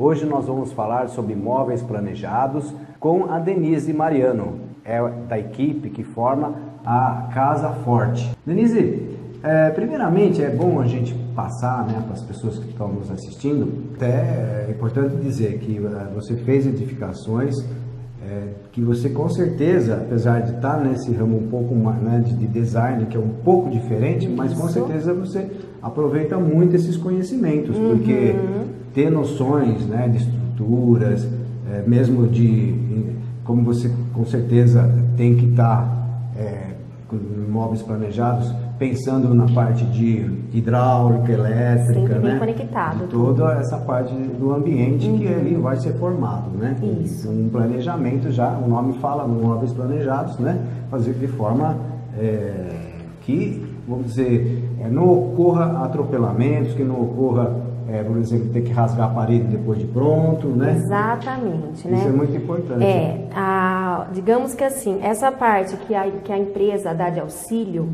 Hoje nós vamos falar sobre móveis planejados com a Denise Mariano, é da equipe que forma a Casa Forte. Denise, é, primeiramente é bom a gente passar né, para as pessoas que estão nos assistindo, até é importante dizer que uh, você fez edificações é, que você com certeza, apesar de estar nesse ramo um pouco mais, né, de, de, design, que é um pouco diferente, mas com certeza você aproveita muito esses conhecimentos, uhum. porque ter noções né, de estruturas, é, mesmo de como você com certeza tem que estar é, com móveis planejados, pensando na parte de hidráulica, elétrica, Sempre né? conectado. De toda essa parte do ambiente uhum. que ali vai ser formado, né? Isso. Um planejamento já, o nome fala móveis planejados, né? Fazer de forma é, que, vamos dizer, é, não ocorra atropelamentos, que não ocorra é, por exemplo, ter que rasgar a parede depois de pronto, né? Exatamente, né? Isso é muito importante. É, a, digamos que assim, essa parte que a, que a empresa dá de auxílio,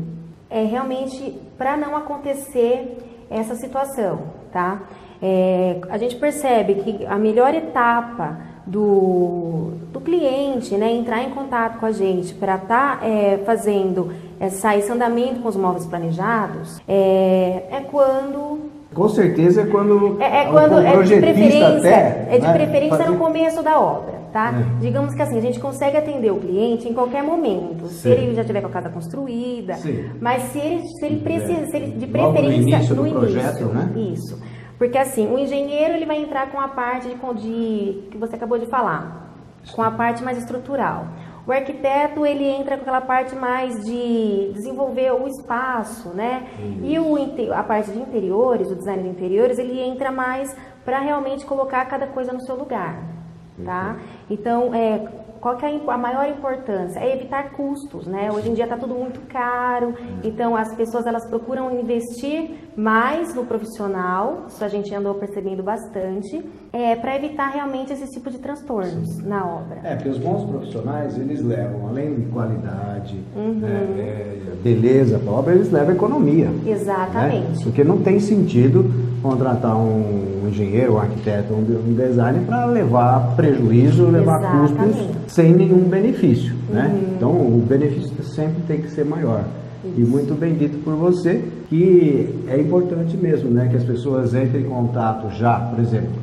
é realmente para não acontecer essa situação, tá? É, a gente percebe que a melhor etapa do, do cliente, né, entrar em contato com a gente para estar tá, é, fazendo essa, esse andamento com os móveis planejados, é, é quando com certeza é quando é, é quando é de preferência até, é de né, preferência fazer... no começo da obra tá? É. Digamos que assim, a gente consegue atender o cliente em qualquer momento, Sim. se ele já tiver com a casa construída, Sim. mas se ele, se ele precisa, se ele, de preferência no início, no início projeto, né? Isso. Porque assim, o engenheiro ele vai entrar com a parte de, de que você acabou de falar, com a parte mais estrutural. O arquiteto ele entra com aquela parte mais de desenvolver o espaço, né? E o, a parte de interiores, o design de interiores, ele entra mais para realmente colocar cada coisa no seu lugar tá? Então, é, qual que é a maior importância? É evitar custos, né? Hoje em dia está tudo muito caro, então as pessoas elas procuram investir mais no profissional, isso a gente andou percebendo bastante, é, para evitar realmente esse tipo de transtornos Sim. na obra. É, porque os bons profissionais, eles levam, além de qualidade, uhum. né, é, beleza para a obra, eles levam economia. Né? Exatamente. Né? Porque não tem sentido contratar um engenheiro, um arquiteto, um designer para levar prejuízo, levar Exatamente. custos sem nenhum benefício, né? Uhum. Então o benefício sempre tem que ser maior. Isso. E muito bem dito por você que é importante mesmo, né, que as pessoas entrem em contato já, por exemplo,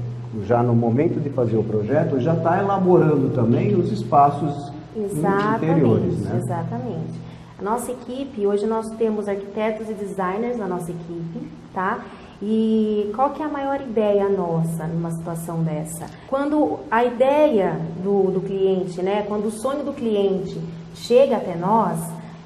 já no momento de fazer o projeto, já está elaborando também os espaços exatamente, interiores, né? Exatamente. A nossa equipe, hoje nós temos arquitetos e designers na nossa equipe, tá? E qual que é a maior ideia nossa numa situação dessa? Quando a ideia do, do cliente, né, quando o sonho do cliente chega até nós,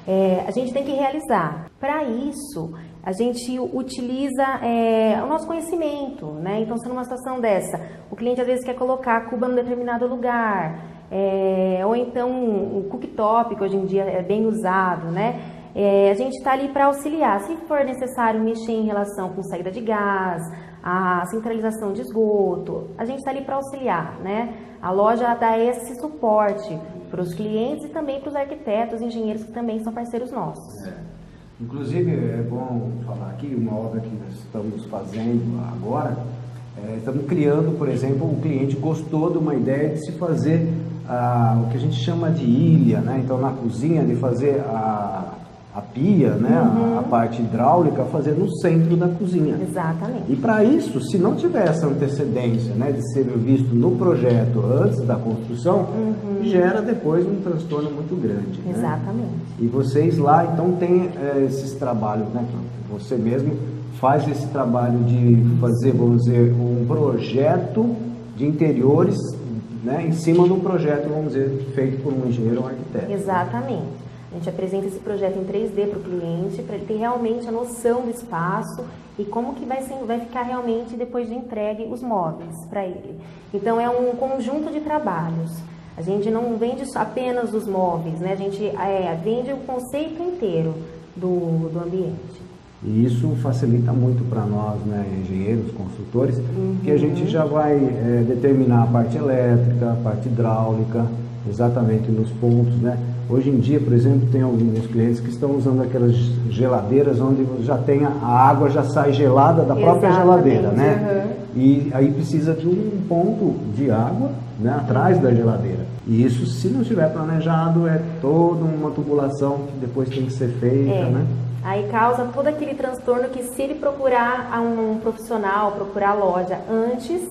é, a gente tem que realizar. Para isso, a gente utiliza é, o nosso conhecimento, né? Então, se numa situação dessa, o cliente às vezes quer colocar a cuba num determinado lugar, é, ou então o cooktop, que hoje em dia é bem usado, né? É, a gente está ali para auxiliar. Se for necessário mexer em relação com saída de gás, a centralização de esgoto, a gente está ali para auxiliar, né? A loja dá esse suporte para os clientes e também para os arquitetos, engenheiros que também são parceiros nossos. É. Inclusive, é bom falar aqui, uma obra que nós estamos fazendo agora, é, estamos criando, por exemplo, o cliente gostou de uma ideia de se fazer ah, o que a gente chama de ilha, né? Então, na cozinha, de fazer a a pia, né, uhum. a, a, parte hidráulica, fazer no centro da cozinha. Exatamente. E para isso, se não tiver essa antecedência né, de ser visto no projeto antes da construção, uhum. gera depois um transtorno muito grande. Né? Exatamente. Né? E vocês lá, então, têm é, esses trabalhos, né? Você mesmo faz esse trabalho de fazer, vamos dizer, um projeto de interiores né, em cima de um projeto, vamos dizer, feito por um engenheiro ou um arquiteto. Exatamente. A gente apresenta esse projeto em 3D para o cliente, para ele ter realmente a noção do espaço e como que vai, ser, vai ficar realmente depois de entregue os móveis para ele. Então é um conjunto de trabalhos. A gente não vende apenas os móveis, né? a gente é, vende o conceito inteiro do, do ambiente. E isso facilita muito para nós, né, engenheiros, construtores, uhum. que a gente já vai é, determinar a parte elétrica, a parte hidráulica, exatamente nos pontos, né? Hoje em dia, por exemplo, tem alguns clientes que estão usando aquelas geladeiras onde já tem a água já sai gelada da própria geladeira, né? Uhum. e aí precisa de um ponto de água né, atrás da geladeira. E isso, se não estiver planejado, é toda uma tubulação que depois tem que ser feita, É. né? Aí causa todo aquele transtorno que se ele procurar a um profissional, procurar a loja antes,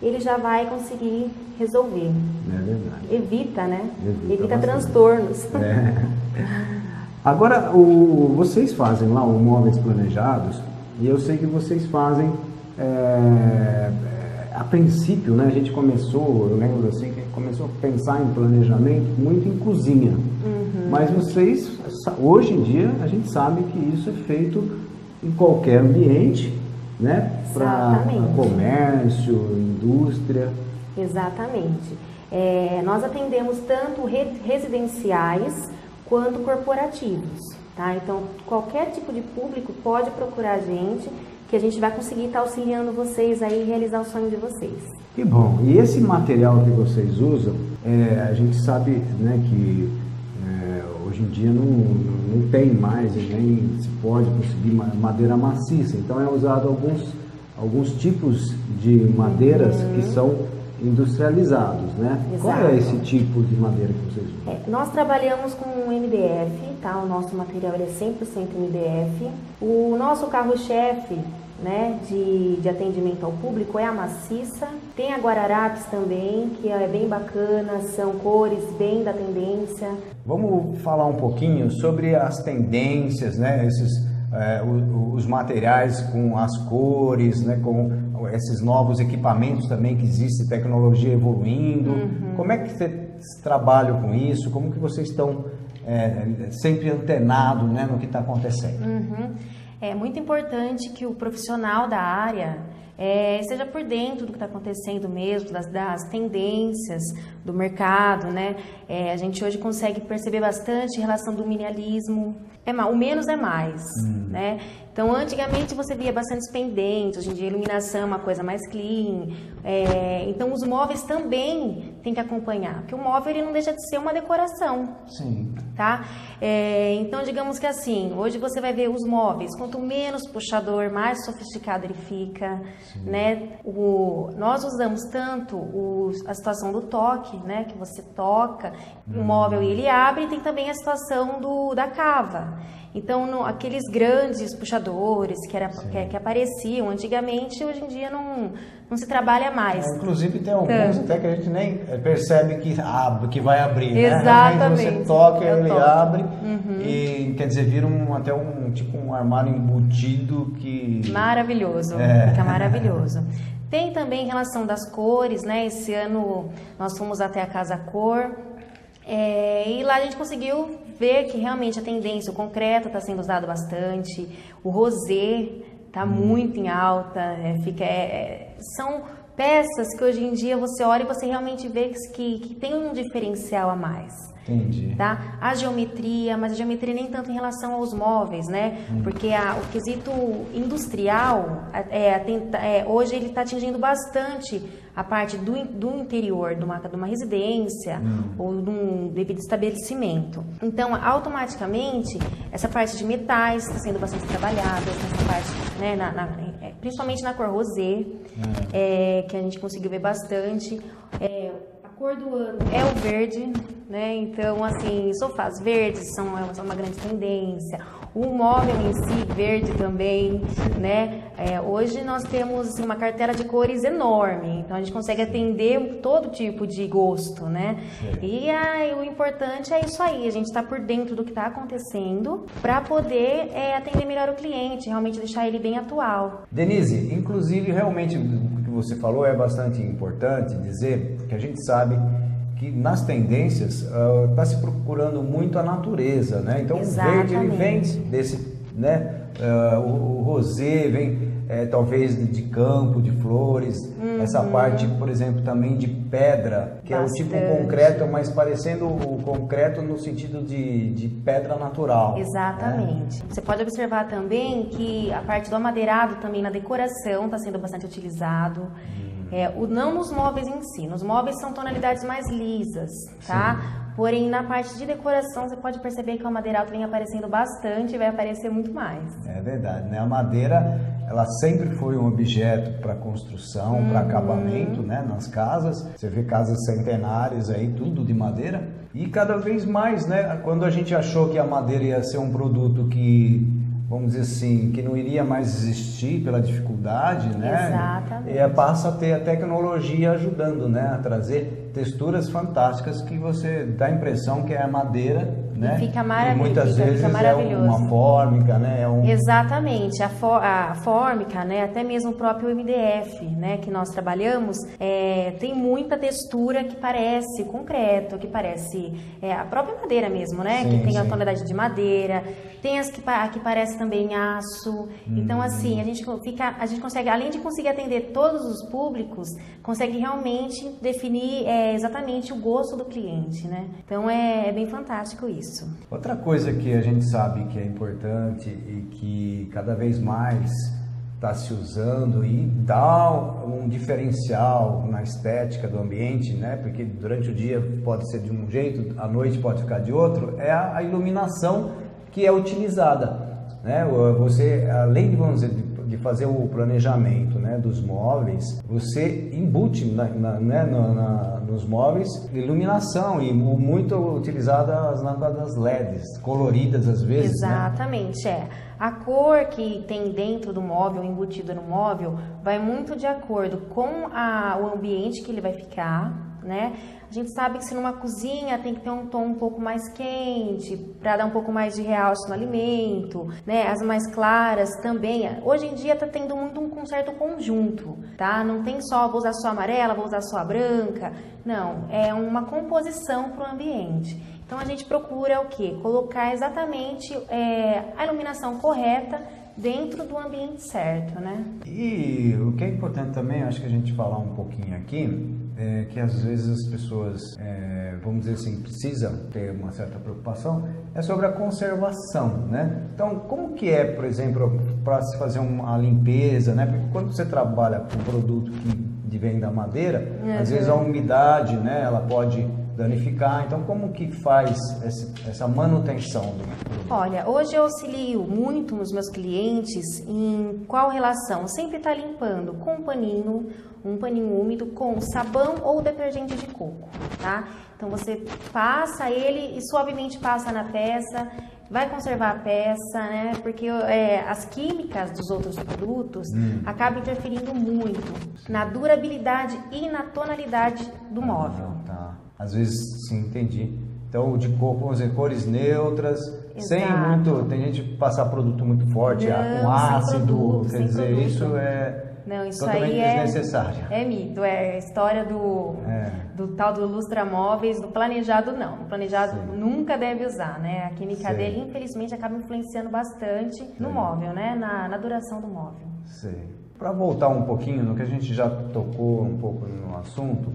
ele já vai conseguir resolver. É verdade. Evita, né? Evita Evita, transtornos. É. Agora, o, vocês fazem lá o móveis planejados e eu sei que vocês fazem é, é, a princípio, né? A gente começou, eu lembro assim que começou a pensar em planejamento muito em cozinha. Mas vocês, hoje em dia, a gente sabe que isso é feito em qualquer ambiente, né? Para comércio, indústria. Exatamente. É, nós atendemos tanto re- residenciais quanto corporativos, tá? Então, qualquer tipo de público pode procurar a gente, que a gente vai conseguir estar auxiliando vocês aí realizar o sonho de vocês. Que bom. E esse material que vocês usam, é, a gente sabe né, que hoje em dia não, não tem mais e nem se pode conseguir ma- madeira maciça. Então é usado alguns, alguns tipos de madeiras que são industrializados, né? Qual é Exato. esse tipo de madeira que vocês usam? É, nós trabalhamos com MDF, tá? O nosso material é 100% MDF. O nosso carro-chefe, né, de, de atendimento ao público é a maciça. Tem a Guararapes também, que é bem bacana, são cores bem da tendência. Vamos falar um pouquinho sobre as tendências, né? Esses, é, o- o- os materiais com as cores, né? Com esses novos equipamentos também que existe, tecnologia evoluindo. Como é que vocês trabalham com isso? Como que vocês estão é, sempre antenados né, no que está acontecendo? Uhum. É muito importante que o profissional da área é, esteja por dentro do que está acontecendo mesmo, das, das tendências do mercado, né? É, a gente hoje consegue perceber bastante em relação do minimalismo. É, o menos é mais, né? Então, antigamente você via bastante pendentes, hoje em dia a iluminação é uma coisa mais clean. É, então, os móveis também têm que acompanhar, porque o móvel ele não deixa de ser uma decoração Sim. Tá? É, então, digamos que assim, hoje você vai ver os móveis, quanto menos puxador, mais sofisticado ele fica, né? O, nós usamos tanto o- a situação do toque, né? Que você toca o móvel e ele abre, e tem também a situação do, da cava. Então, no- aqueles grandes puxadores que, era, que, que apareciam antigamente, hoje em dia não, não se trabalha mais. É, inclusive tem alguns Tanto. até que a gente nem percebe que abre, que vai abrir, né? Exatamente. Realmente você toca, É o ele toque. abre e quer dizer, vira um, até um tipo um armário embutido que Maravilhoso, É. fica maravilhoso. Tem também em relação das cores, né? Esse ano nós fomos até a Casa Cor é, e lá a gente conseguiu ver que realmente a tendência, o concreto está sendo usado bastante, o rosé está muito em alta, é, fica, é, é, são peças que hoje em dia você olha e você realmente vê que, que tem um diferencial a mais entendi. tá? A geometria, mas a geometria nem tanto em relação aos móveis, né? Porque a- o quesito industrial, é, tenta- é, hoje ele está atingindo bastante a parte do, do interior de uma, de uma residência ou de um devido estabelecimento. Então, automaticamente, essa parte de metais está sendo bastante trabalhada, nessa parte, né, na- na- é, principalmente na cor rosé, é, que a gente conseguiu ver bastante. É, a cor do ano é o verde, né? Então, assim, sofás verdes são, são uma grande tendência. O móvel em si, verde também, né? É, hoje nós temos assim, uma cartela de cores enorme, então a gente consegue atender todo tipo de gosto, né? E aí, o importante é isso aí, a gente está por dentro do que está acontecendo para poder é, atender melhor o cliente, realmente deixar ele bem atual. Denise, inclusive, realmente o que você falou é bastante importante dizer que a gente sabe que nas tendências está se procurando muito a natureza, né? Então o verde vem Exatamente. desse, né? ah, o, o rosé vem eh, talvez de campo, de flores, essa parte, por exemplo, também de pedra, que é o tipo Uhum. Bastante. concreto, mas parecendo o concreto no sentido de, de pedra natural. né? Exatamente. Você pode observar também que a parte do amadeirado também na decoração está sendo bastante utilizado. É, o, não nos móveis em si. Nos móveis são tonalidades mais lisas, tá? Porém, na parte de decoração, você pode perceber que a madeira alta vem aparecendo bastante e vai aparecer muito mais. É verdade, né? A madeira, ela sempre foi um objeto para construção, uhum. para acabamento, né? Nas casas. Você vê casas centenárias aí, tudo de madeira. E cada vez mais, né? Quando a gente achou que a madeira ia ser um produto que vamos dizer assim, que não iria mais existir pela dificuldade, né? Exatamente. E passa a ter a tecnologia ajudando, né? A trazer texturas fantásticas que você dá a impressão que é madeira né? Fica maravilhoso. E muitas vezes é uma fórmica, né? É um... Exatamente, a, for, a fórmica, né? Até mesmo o próprio MDF, né? Que nós trabalhamos, é, tem muita textura que parece concreto, que parece é, a própria madeira mesmo, né? Sim, que tem sim. a tonalidade de madeira, tem as que, que parece também aço. Então, assim, a gente fica, a gente consegue, além de conseguir atender todos os públicos, consegue realmente definir é, exatamente o gosto do cliente, né? Então é, é bem fantástico isso isso. Outra coisa que a gente sabe que é importante e que cada vez mais está se usando e dá um diferencial na estética do ambiente, né? Porque durante o dia pode ser de um jeito, à noite pode ficar de outro, é a iluminação que é utilizada, né? Você, além de, vamos dizer, de fazer o planejamento né, dos móveis, você embute na, na, né, na, nos móveis iluminação e muito utilizada as lâmpadas LEDs, coloridas às vezes. Né? Exatamente, né? é. A cor que tem dentro do móvel, embutida no móvel, vai muito de acordo com a, o ambiente que ele vai ficar, né? A gente sabe que se numa cozinha tem que ter um tom um pouco mais quente para dar um pouco mais de realce no alimento, né? As mais claras também. Hoje em dia tá tendo muito um certo conjunto, tá? Não tem só vou usar só amarela, vou usar só branca. Não, é uma composição para o ambiente. Então a gente procura o que? Colocar exatamente é, a iluminação correta dentro do ambiente certo, né? E o que é importante também, acho que a gente falar um pouquinho aqui, é que às vezes as pessoas, é, vamos dizer assim, precisam ter uma certa preocupação, é sobre a conservação, né? Então, como que é, por exemplo, para se fazer uma limpeza, né? Porque quando você trabalha com um produto que vem da madeira, uhum. às vezes a umidade, né, ela pode danificar. Então, como que faz essa manutenção do produto? Olha, hoje eu auxilio muito os meus clientes em qual relação? Sempre está limpando com um paninho, um paninho úmido com sabão ou detergente de coco, tá? Então você passa ele e suavemente passa na peça, vai conservar a peça, né? Porque é, as químicas dos outros produtos hum. acabam interferindo muito na durabilidade e na tonalidade do móvel. Ah, tá. Às vezes, sim, entendi. Então, de cor, vamos dizer, cores neutras, Exato. sem muito. Tem gente que passar produto muito forte, Não, com ácido, produto, quer dizer, produto. isso é não, isso Totalmente aí é, desnecessário. é mito, é história do, é. do tal do lustramóveis, do planejado não. O planejado Sim. nunca deve usar, né? A química Sim. dele, infelizmente, acaba influenciando bastante Sim. no móvel, né? Na, na duração do móvel. Sim. Para voltar um pouquinho no que a gente já tocou um pouco no assunto,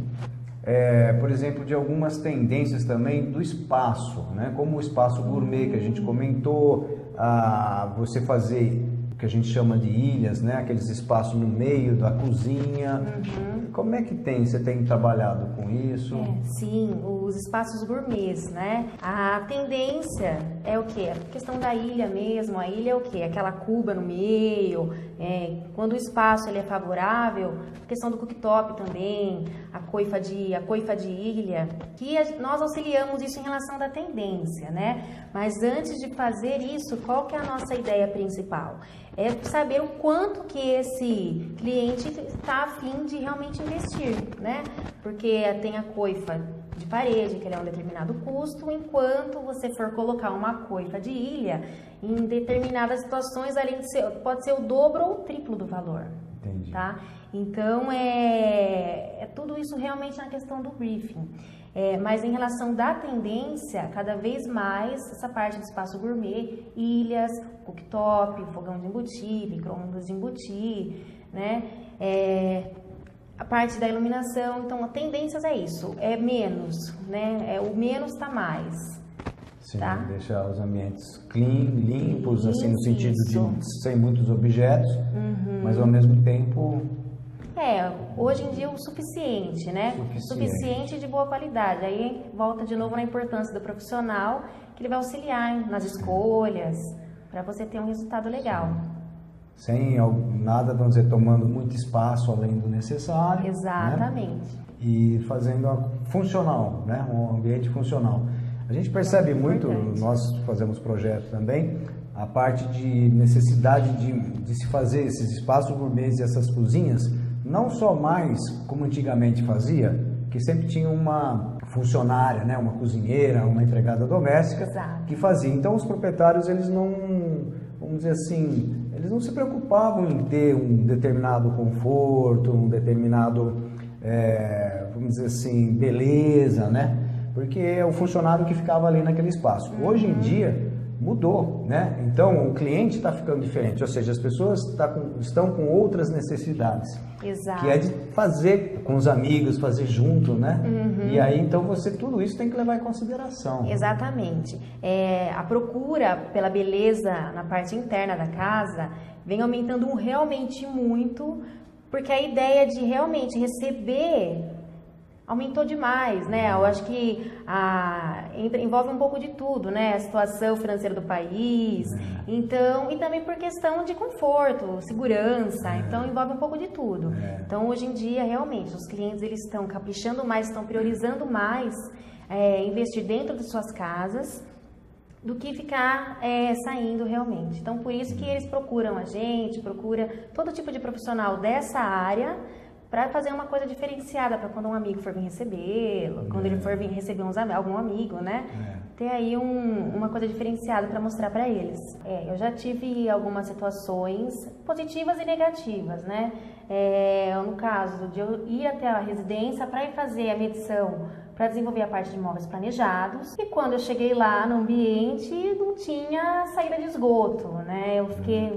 é, por exemplo, de algumas tendências também do espaço, né? como o espaço gourmet que a gente comentou, a você fazer que a gente chama de ilhas, né? Aqueles espaços no meio da cozinha. Uhum. Como é que tem? Você tem trabalhado com isso? É, sim, os espaços gourmets, né? A tendência é o que? A questão da ilha mesmo. A ilha é o que? Aquela cuba no meio. É, quando o espaço ele é favorável, a questão do cooktop também, a coifa de a coifa de ilha, que a, nós auxiliamos isso em relação da tendência, né? Mas antes de fazer isso, qual que é a nossa ideia principal? é saber o quanto que esse cliente está afim de realmente investir, né? Porque tem a coifa de parede, que ele é um determinado custo, enquanto você for colocar uma coifa de ilha, em determinadas situações, além de ser, pode ser o dobro ou o triplo do valor. Entendi. Tá? Então, é, é tudo isso realmente na questão do briefing. É, mas em relação da tendência, cada vez mais essa parte do espaço gourmet, ilhas, cooktop, fogão de embutir, micro-ondas de embutir, né? É, a parte da iluminação, então, tendências é isso, é menos, né? É, o menos está mais. Sim, tá? deixar os ambientes clean, limpos, assim, no sentido isso. de sem muitos objetos, uhum. mas ao mesmo tempo É, hoje em dia o suficiente, né? Suficiente. suficiente de boa qualidade. Aí volta de novo na importância do profissional, que ele vai auxiliar nas escolhas, para você ter um resultado legal. Sem nada, vamos dizer, tomando muito espaço além do necessário. Né? Exatamente. Né? E fazendo a, funcional, né? um ambiente funcional. A gente percebe é muito, importante. nós fazemos projetos também, a parte de necessidade de, de se fazer esses espaços gourmets e essas cozinhas, não só mais como antigamente fazia, que sempre tinha uma funcionária, né, uma cozinheira, uma empregada doméstica Exato. que fazia. Então os proprietários eles não, vamos dizer assim, eles não se preocupavam em ter um determinado conforto, um determinado, é, vamos dizer assim, beleza, né? Porque é o funcionário que ficava ali naquele espaço. Uhum. Hoje em dia mudou, né? Então o cliente está ficando diferente, ou seja, as pessoas tá com, estão com outras necessidades, Exato. que é de fazer com os amigos, fazer junto, né? Uhum. E aí então você tudo isso tem que levar em consideração. Exatamente. É, a procura pela beleza na parte interna da casa vem aumentando realmente muito, porque a ideia de realmente receber aumentou demais, né? Eu acho que a, envolve um pouco de tudo, né? A situação financeira do país, é. então e também por questão de conforto, segurança, é. então envolve um pouco de tudo. É. Então hoje em dia realmente os clientes eles estão caprichando mais, estão priorizando mais é, investir dentro de suas casas do que ficar é, saindo realmente. Então por isso que eles procuram a gente, procura todo tipo de profissional dessa área para fazer uma coisa diferenciada para quando um amigo for vir recebê-lo, quando ele é. for vir receber uns, algum amigo, né? É. Ter aí um, uma coisa diferenciada para mostrar para eles. É, eu já tive algumas situações positivas e negativas, né? É, no caso de eu ir até a residência para ir fazer a medição para desenvolver a parte de imóveis planejados. E quando eu cheguei lá no ambiente, não tinha saída de esgoto, né? Eu fiquei.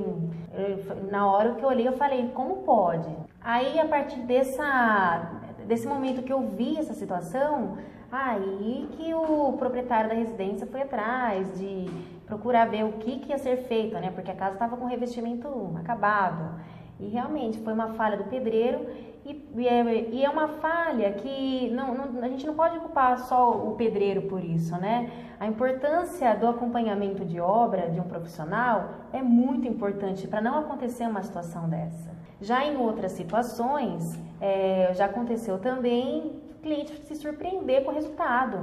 Eu, na hora que eu olhei, eu falei, como pode? Aí, a partir dessa, desse momento que eu vi essa situação, aí que o proprietário da residência foi atrás de procurar ver o que, que ia ser feito, né? Porque a casa estava com revestimento acabado. E realmente foi uma falha do pedreiro e, é, e é, uma falha que não, não, a gente não pode culpar só o pedreiro por isso, né? A importância do acompanhamento de obra de um profissional é muito importante para não acontecer uma situação dessa. Já em outras situações, é, já aconteceu também o cliente se surpreender com o resultado.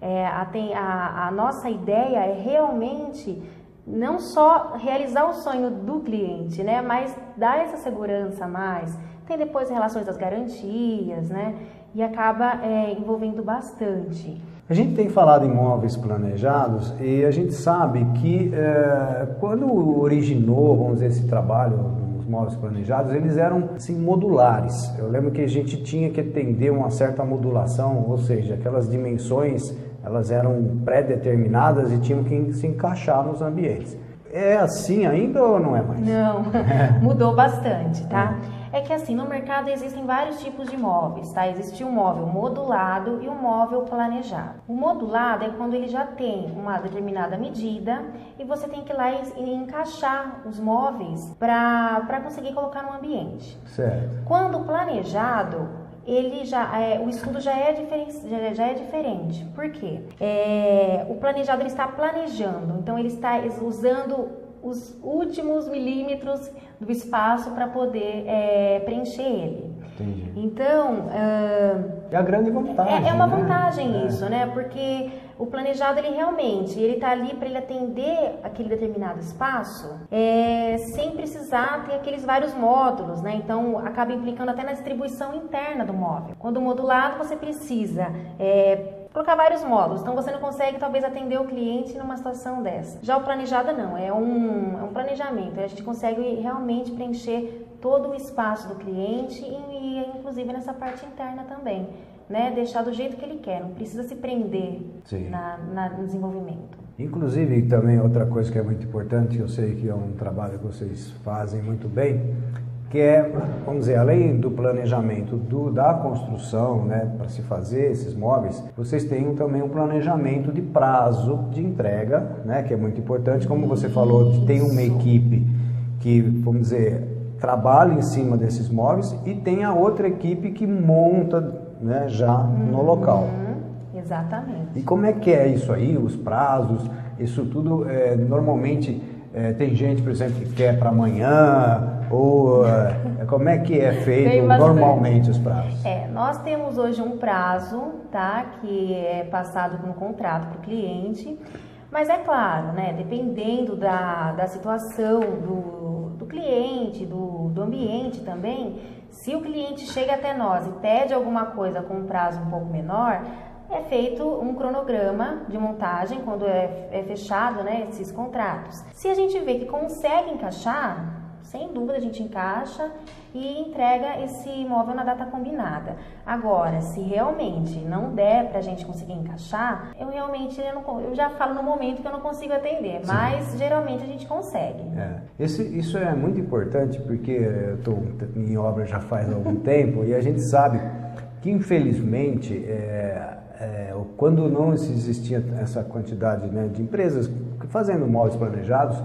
É, a, a, a nossa ideia é realmente não só realizar o sonho do cliente, né, mas dar essa segurança a mais. Tem depois relações das garantias, né, e acaba é, envolvendo bastante. A gente tem falado em imóveis planejados e a gente sabe que é, quando originou, vamos dizer, esse trabalho móveis planejados, eles eram assim, modulares. Eu lembro que a gente tinha que atender uma certa modulação, ou seja, aquelas dimensões elas eram pré-determinadas e tinham que se encaixar nos ambientes. É assim ainda ou não é mais? Não, mudou bastante, tá? É. é que assim, no mercado existem vários tipos de móveis, tá? Existe um móvel modulado e um móvel planejado. O modulado é quando ele já tem uma determinada medida e você tem que ir lá e, encaixar os móveis para conseguir colocar no ambiente. Certo. Quando planejado, ele já é, o estudo já é, já, já é diferente. Por quê? É, o planejado ele está planejando, então ele está usando os últimos milímetros do espaço para poder é, preencher ele. Entendi. Então. Uh, é a grande vantagem. É, é uma né? vantagem é. isso, né? Porque o planejado, ele realmente, ele está ali para ele atender aquele determinado espaço é, sem precisar ter aqueles vários módulos, né? Então, acaba implicando até na distribuição interna do móvel. Quando modulado, você precisa é, colocar vários módulos, então você não consegue talvez atender o cliente numa situação dessa. Já o planejado não, é um, é um planejamento, a gente consegue realmente preencher todo o espaço do cliente e, e inclusive nessa parte interna também, né? Deixar do jeito que ele quer, não precisa se prender na, na, no desenvolvimento. Inclusive, também outra coisa que é muito importante, eu sei que é um trabalho que vocês fazem muito bem, que é, vamos dizer, além do planejamento do, da construção, né, para se fazer esses móveis, vocês têm também um planejamento de prazo de entrega, né, que é muito importante, como você falou, tem uma equipe que, vamos dizer, trabalha em cima desses móveis e tem a outra equipe que monta né, já no local. Uhum, exatamente. E como é que é isso aí, os prazos, isso tudo, é, normalmente é, tem gente, por exemplo, que quer para amanhã, ou é, como é que é feito normalmente os prazos? É, nós temos hoje um prazo, tá, que é passado no contrato para o cliente, mas é claro, né, dependendo da, da situação do, do cliente, do, do ambiente também, se o cliente chega até nós e pede alguma coisa com um prazo um pouco menor, é feito um cronograma de montagem quando é, é fechado né, esses contratos. Se a gente vê que consegue encaixar, sem dúvida a gente encaixa e entrega esse imóvel na data combinada. Agora, se realmente não der para a gente conseguir encaixar, eu realmente eu, não, eu, já falo no momento que eu não consigo atender, Sim. mas geralmente a gente consegue. É. Esse, isso é muito importante porque eu estou em obra já faz algum tempo e a gente sabe que infelizmente é, é, quando não existia essa quantidade né, de empresas fazendo móveis planejados,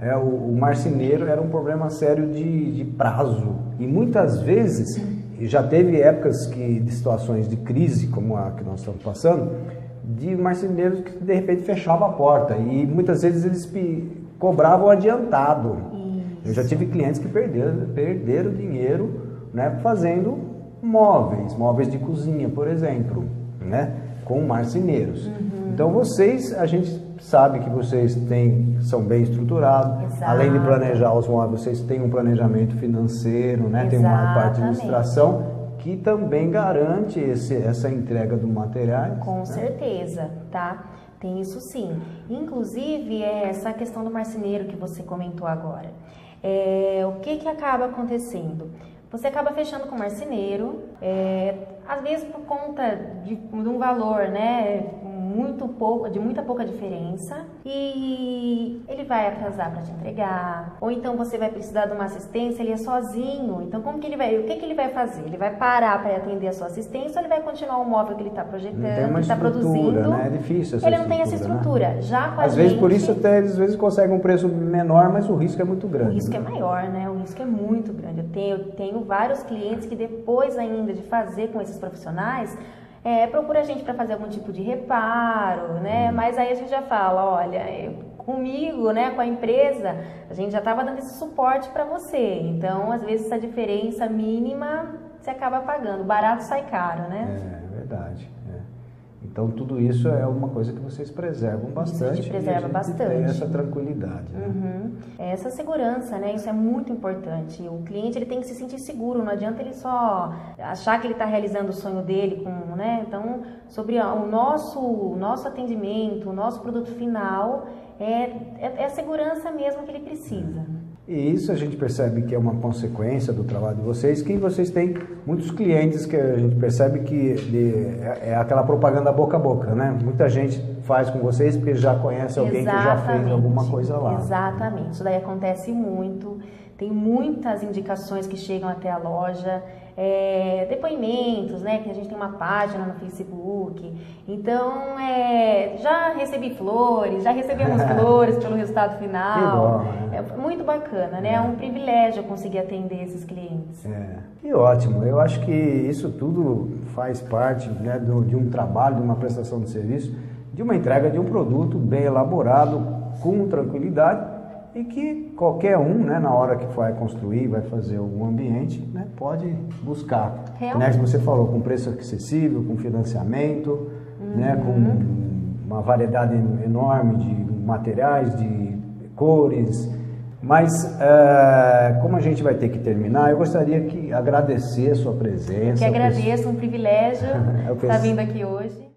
é, o, o, marceneiro era um problema sério de, de, prazo. E muitas vezes, já teve épocas que, de situações de crise, como a que nós estamos passando, de marceneiros que de repente fechavam a porta. E muitas vezes eles cobravam adiantado. Eu já tive clientes que perderam, perderam dinheiro né, fazendo móveis, móveis de cozinha, por exemplo né? Com marceneiros. Uhum. Então vocês, a gente sabe que vocês têm, são bem estruturados. Exato. Além de planejar os móveis, vocês têm um planejamento financeiro, né? Tem uma parte de administração que também garante esse, essa entrega do material. Com né? certeza, tá? Tem isso sim. Inclusive, é essa questão do marceneiro que você comentou agora. É, o que, que acaba acontecendo? Você acaba fechando com o marceneiro, é, às vezes por conta de, de um valor, né, muito pouco, de muita pouca diferença e ele vai atrasar para te entregar. Ou então você vai precisar de uma assistência, ele é sozinho. Então como que ele vai, o que que ele vai fazer? Ele vai parar para atender a sua assistência ou ele vai continuar o móvel que ele está projetando, que está produzindo? Né? É difícil essa Ele não tem essa estrutura. Né? Já com às vezes por isso até às vezes consegue um preço menor, mas o risco é muito grande. O risco né? é maior, né? O risco é muito grande. Eu tenho, eu tenho vários clientes que depois ainda de fazer com esses profissionais é, procura a gente para fazer algum tipo de reparo, né? Uhum. Mas aí a gente já fala, olha, eu, comigo, né, com a empresa, a gente já estava dando esse suporte para você. Então, às vezes essa diferença mínima você acaba pagando, barato sai caro, né? É verdade. Então tudo isso é uma coisa que vocês preservam bastante. a gente preserva a bastante. Tem essa tranquilidade. Né? Uhum. Essa segurança, né? Isso é muito importante. O cliente ele tem que se sentir seguro. Não adianta ele só achar que ele está realizando o sonho dele com, né? Então sobre o nosso, o nosso atendimento, o nosso produto final é, é, é a segurança mesmo que ele precisa. E isso a gente percebe que é uma consequência do trabalho de vocês, que vocês têm muitos clientes que a gente percebe que é, é aquela propaganda boca a boca, né? Muita gente faz com vocês porque já conhece alguém Exatamente. que já fez alguma coisa lá. Exatamente, isso daí acontece muito. Tem muitas indicações que chegam até a loja, é, depoimentos, né? Que a gente tem uma página no Facebook. Então, é, já recebi flores, já recebemos flores pelo resultado final. Bom, né? É muito bacana, né? É. um privilégio conseguir atender esses clientes. É. E ótimo. Eu acho que isso tudo faz parte né, do, de um trabalho, de uma prestação de serviço, de uma entrega de um produto bem elaborado, com tranquilidade e que qualquer um, né, na hora que vai construir, vai fazer algum ambiente, né, pode buscar. Né, como você falou, com preço acessível, com financiamento, uhum. né, com uma variedade enorme de materiais, de cores. Mas, uh, como a gente vai ter que terminar, eu gostaria de agradecer a sua presença. Eu que agradeço, um privilégio estar vindo aqui hoje.